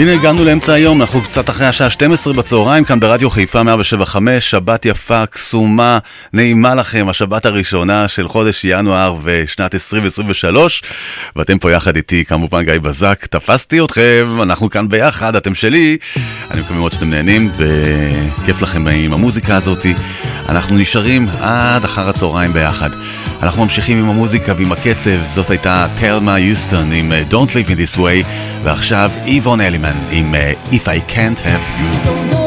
והנה הגענו לאמצע היום, אנחנו קצת אחרי השעה 12 בצהריים, כאן ברדיו חיפה 175, שבת יפה, קסומה, נעימה לכם, השבת הראשונה של חודש ינואר ושנת 2023, ואתם פה יחד איתי, כמובן גיא בזק, תפסתי אתכם, אנחנו כאן ביחד, אתם שלי, אני מקווה מאוד שאתם נהנים, וכיף לכם עם המוזיקה הזאתי. אנחנו נשארים עד אחר הצהריים ביחד. אנחנו ממשיכים עם המוזיקה ועם הקצב, זאת הייתה תלמה יוסטון עם uh, Don't Live in This Way, ועכשיו איבון אלימן עם uh, If I Can't Have You.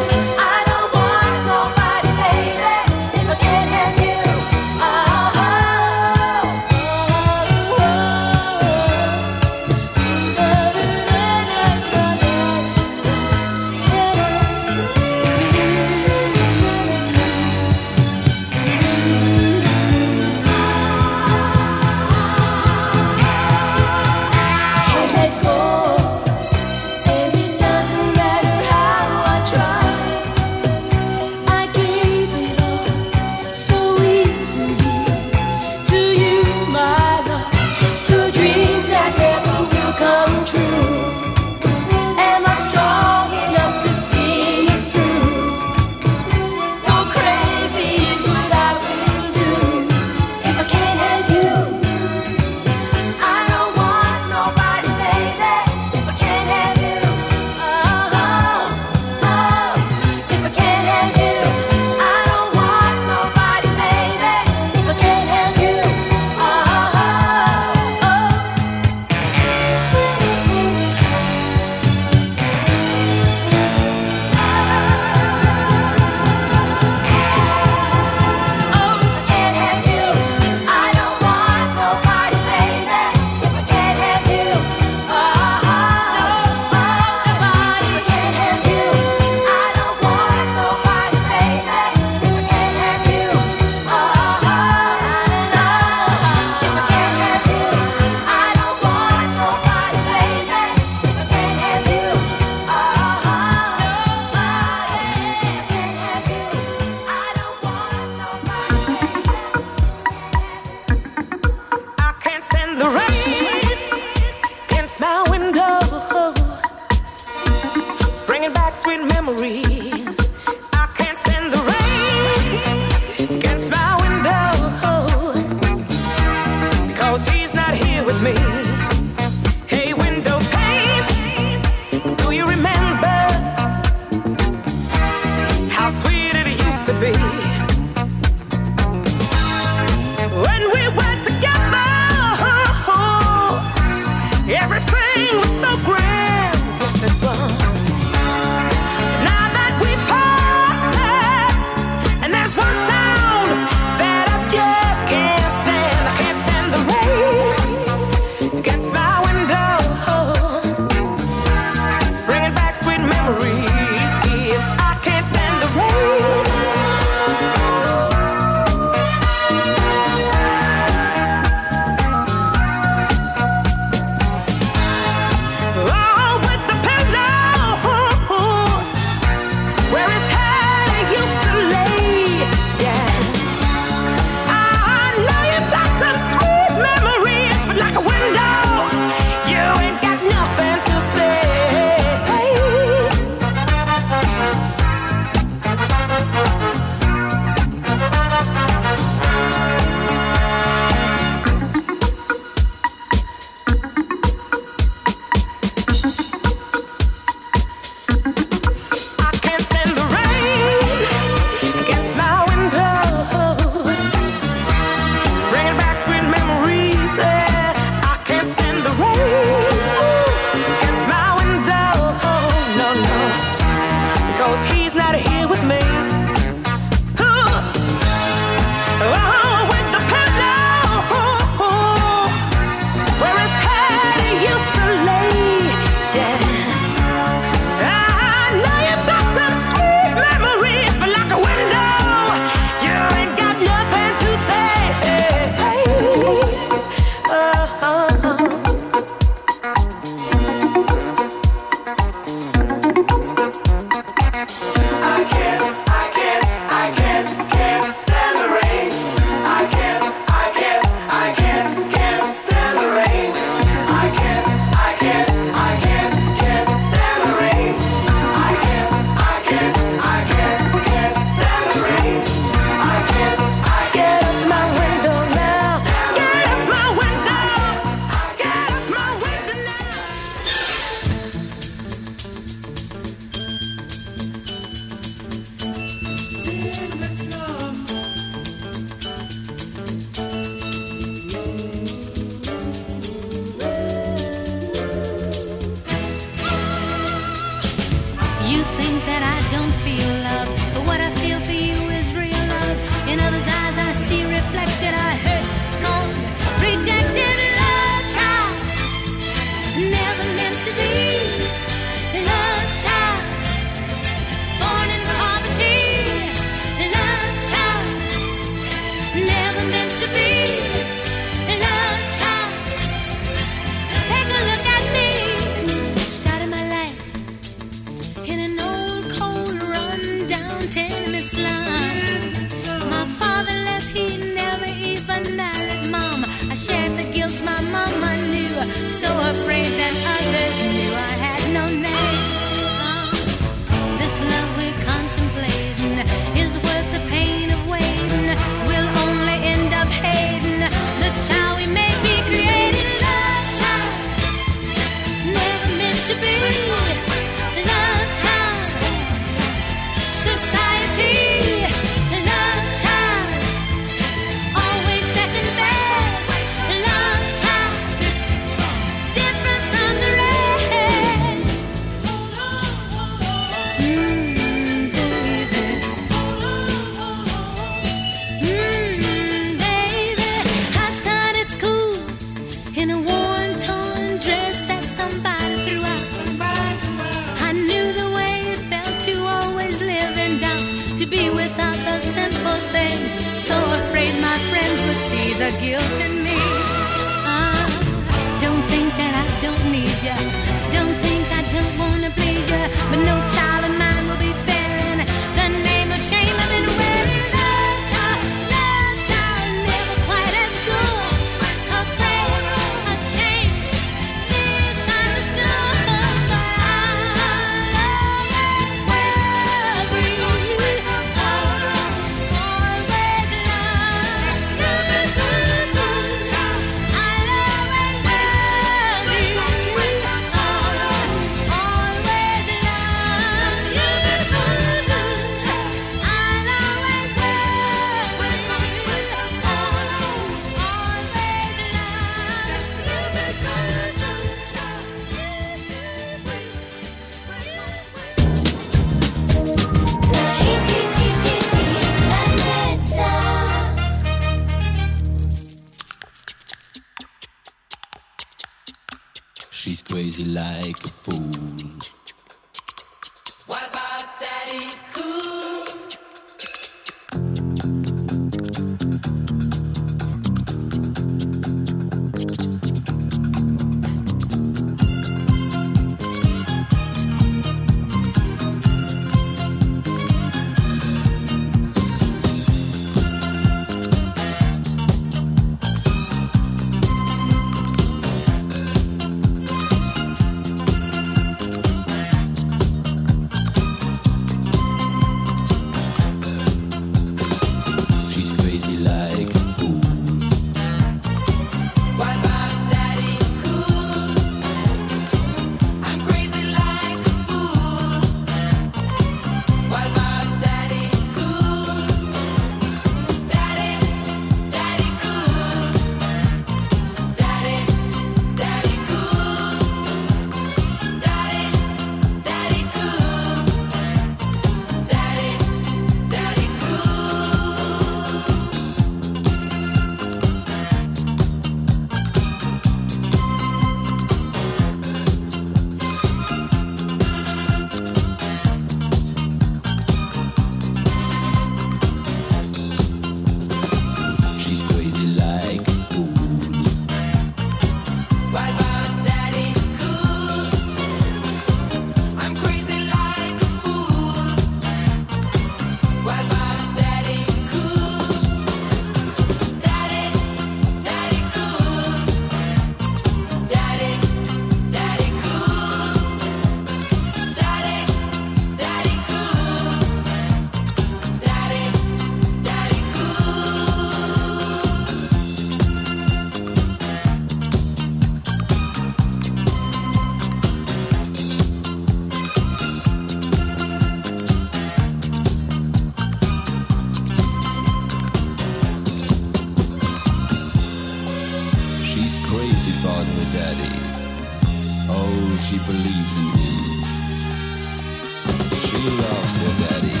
for daddy.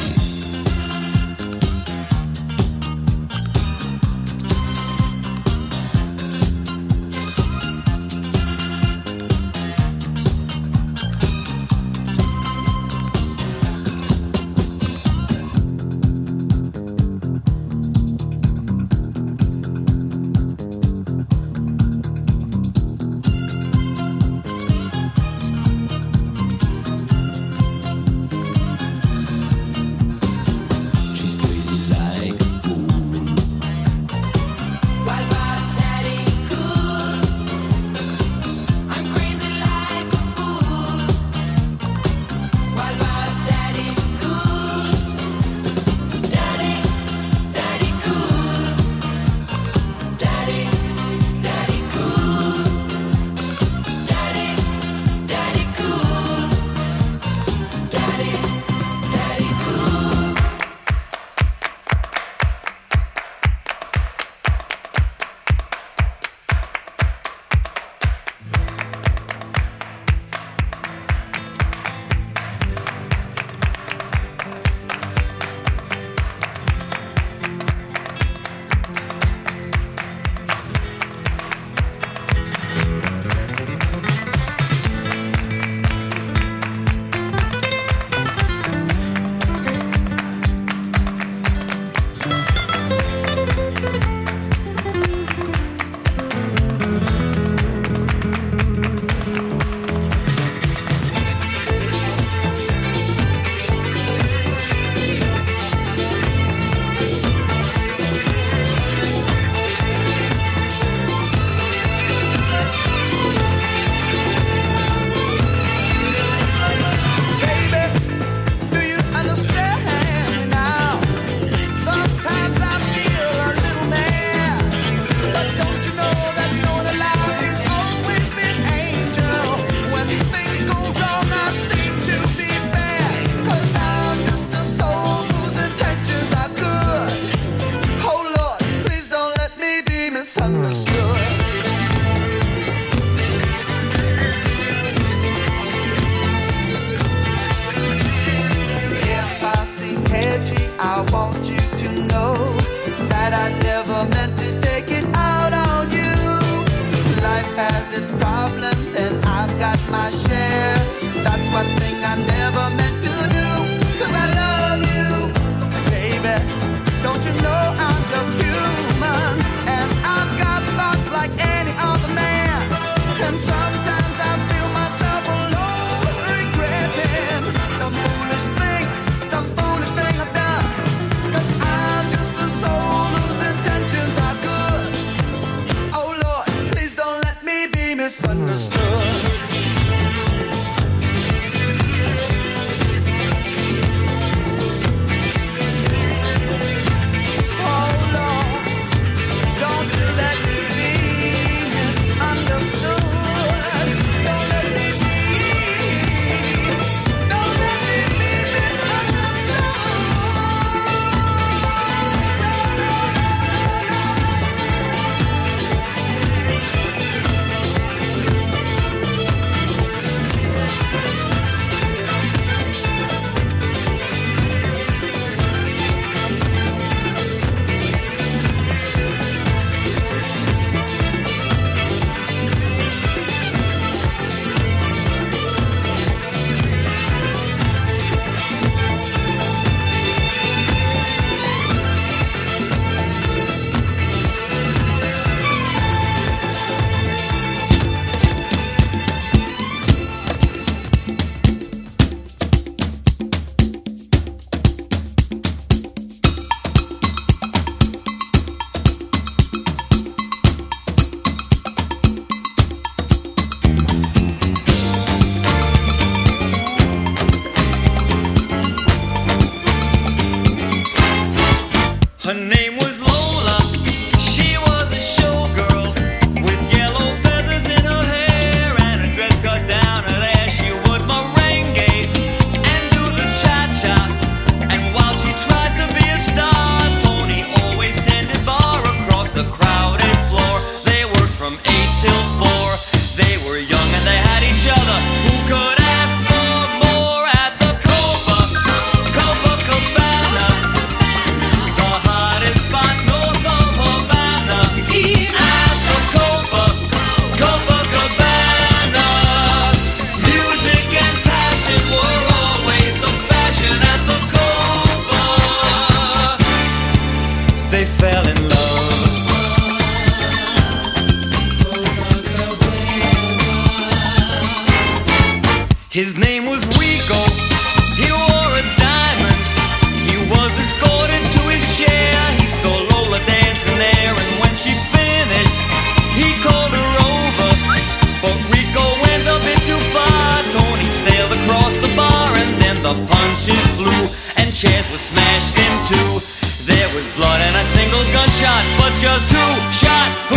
but just who shot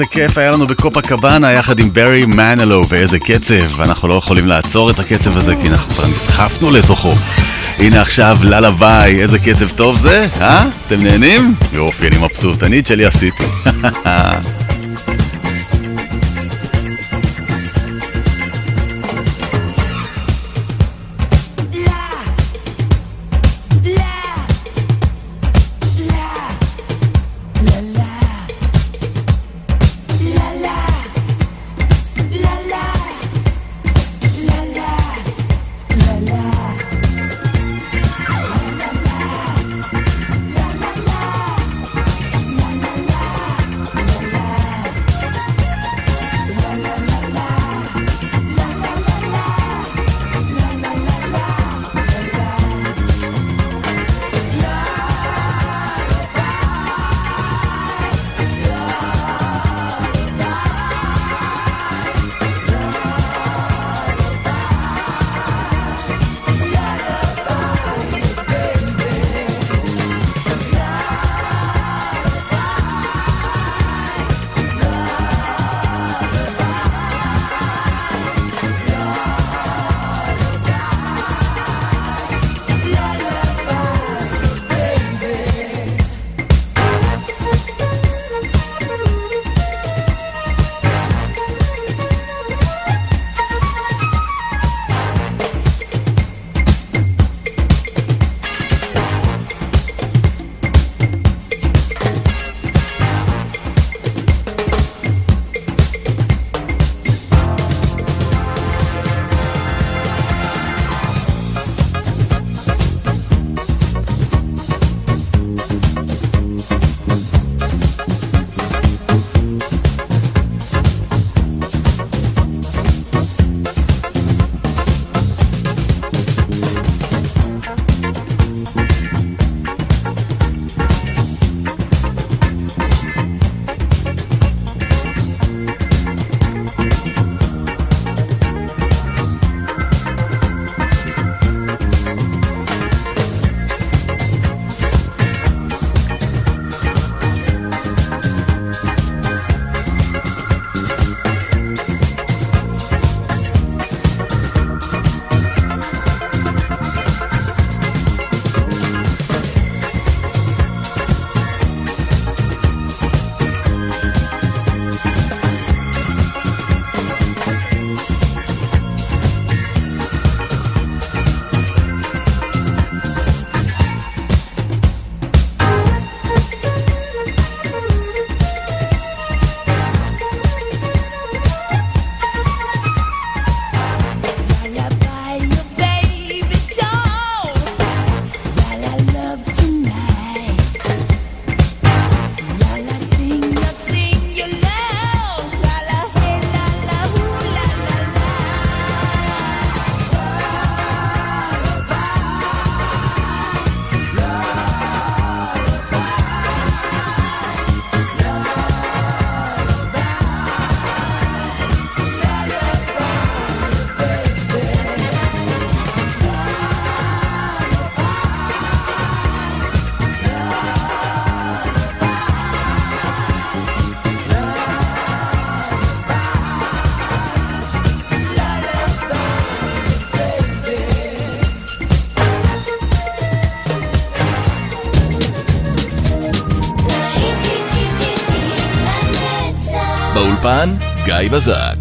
איזה כיף היה לנו בקופה קבאנה יחד עם ברי מנלו, ואיזה קצב. אנחנו לא יכולים לעצור את הקצב הזה, כי אנחנו כבר נסחפנו לתוכו. הנה עכשיו ללה ביי, איזה קצב טוב זה, אה? אתם נהנים? יופי, אני מבסוט, אני את שלי עשיתי. באולפן, גיא בזק.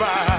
by.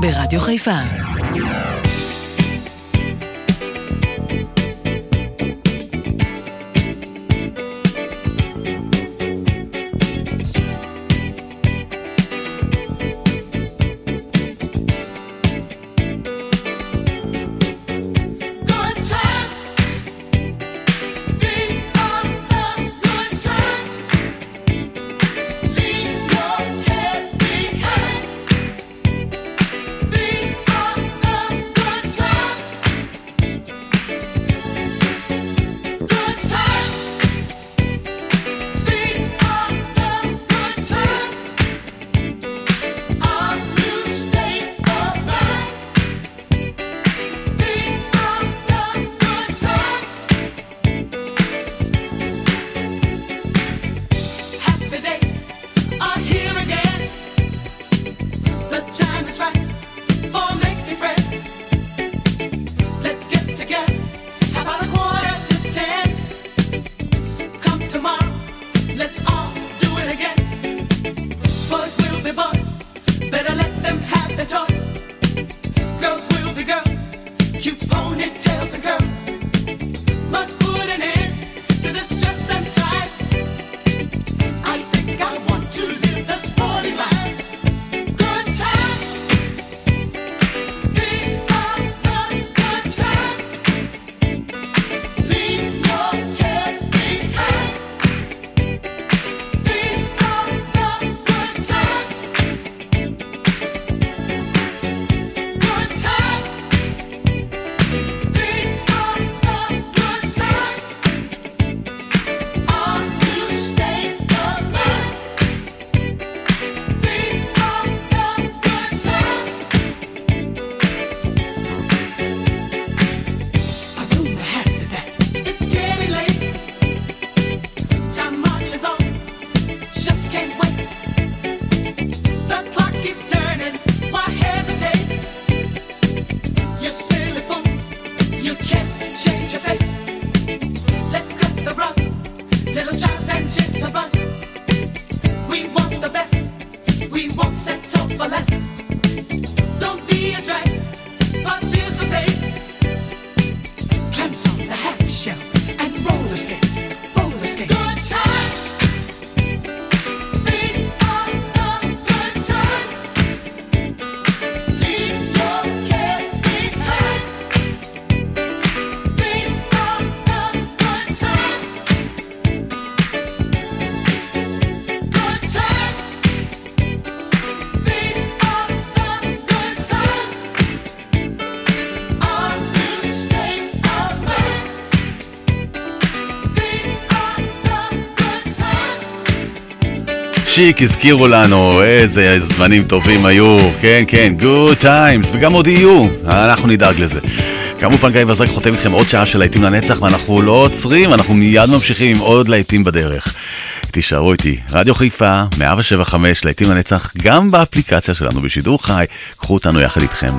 ברדיו חיפה. that's right. Chic הזכירו לנו, איזה זמנים טובים היו, כן, כן, good times, וגם עוד יהיו, אנחנו נדאג לזה. כאמור פעם גיא וזרק חותם איתכם עוד שעה של להיטים לנצח, ואנחנו לא עוצרים, אנחנו מיד ממשיכים עם עוד להיטים בדרך. תישארו איתי, רדיו חיפה, 175 להיטים לנצח, גם באפליקציה שלנו בשידור חי, קחו אותנו יחד איתכם.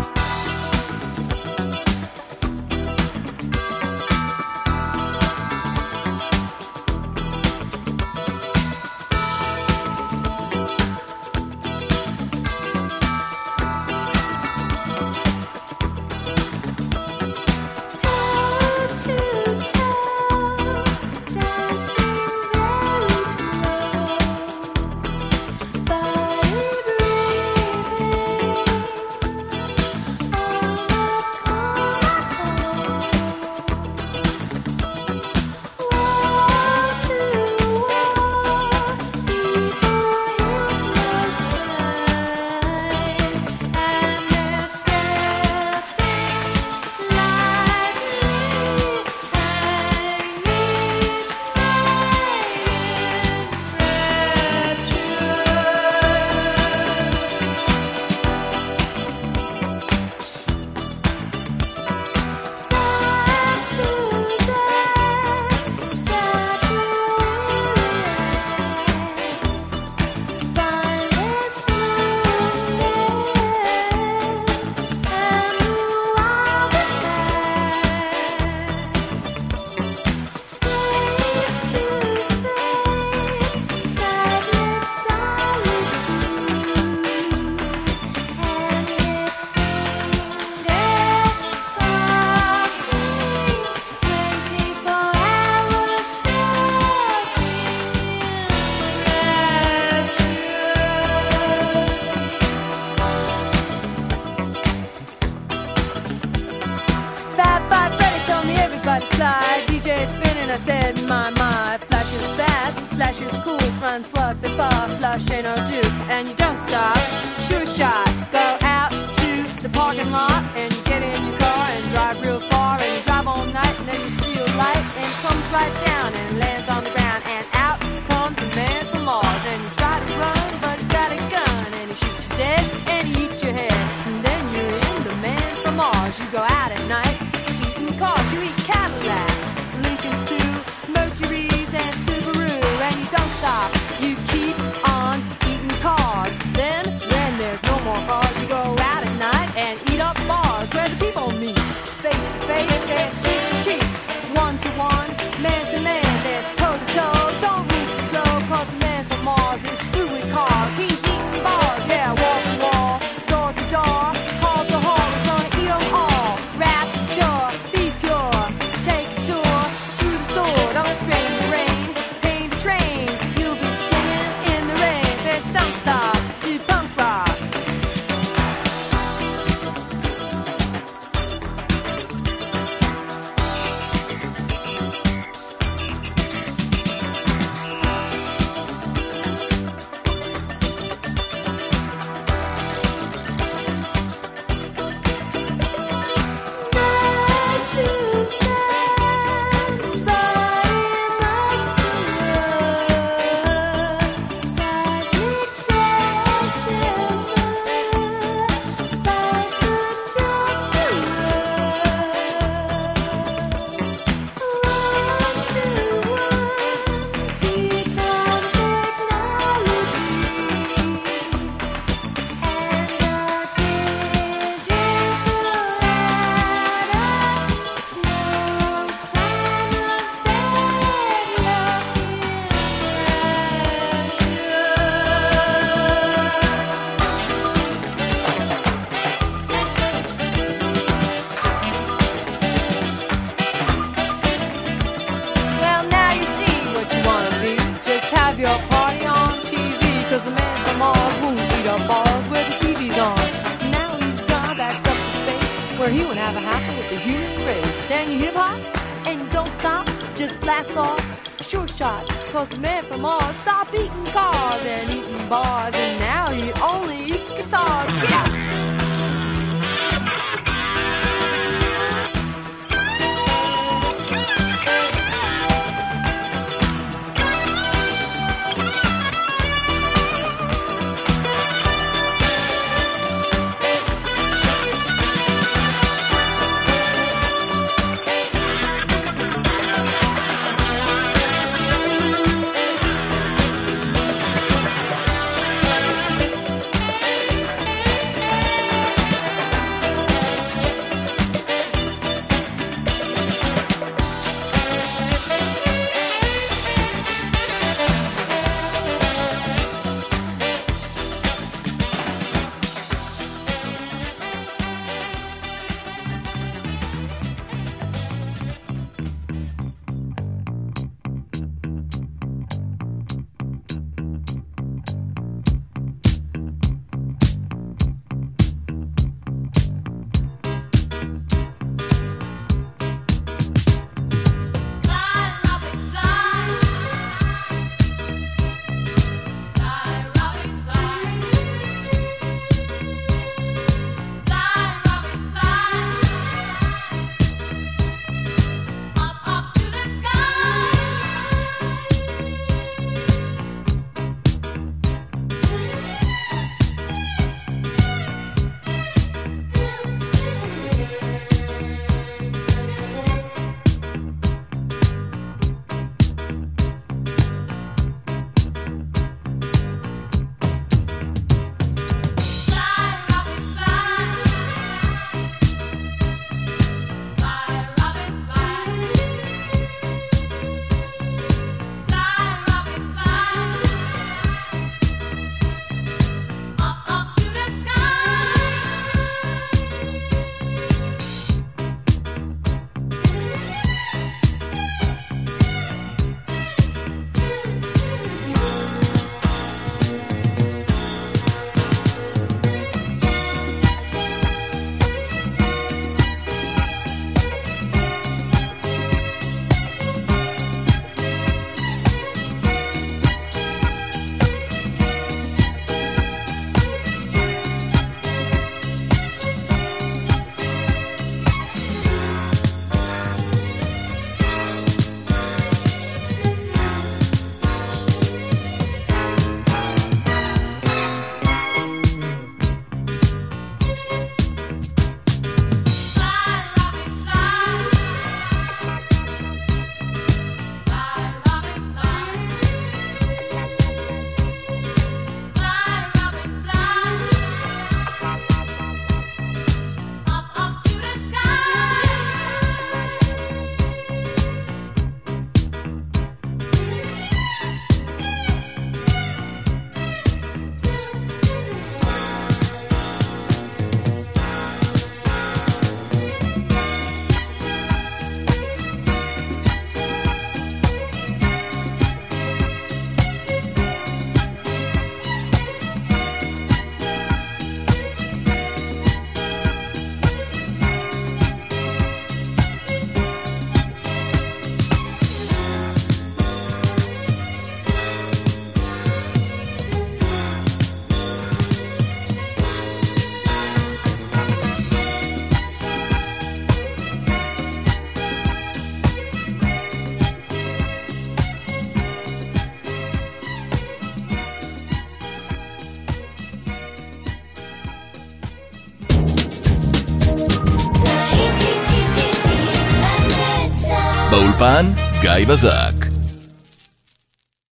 גיא בזק.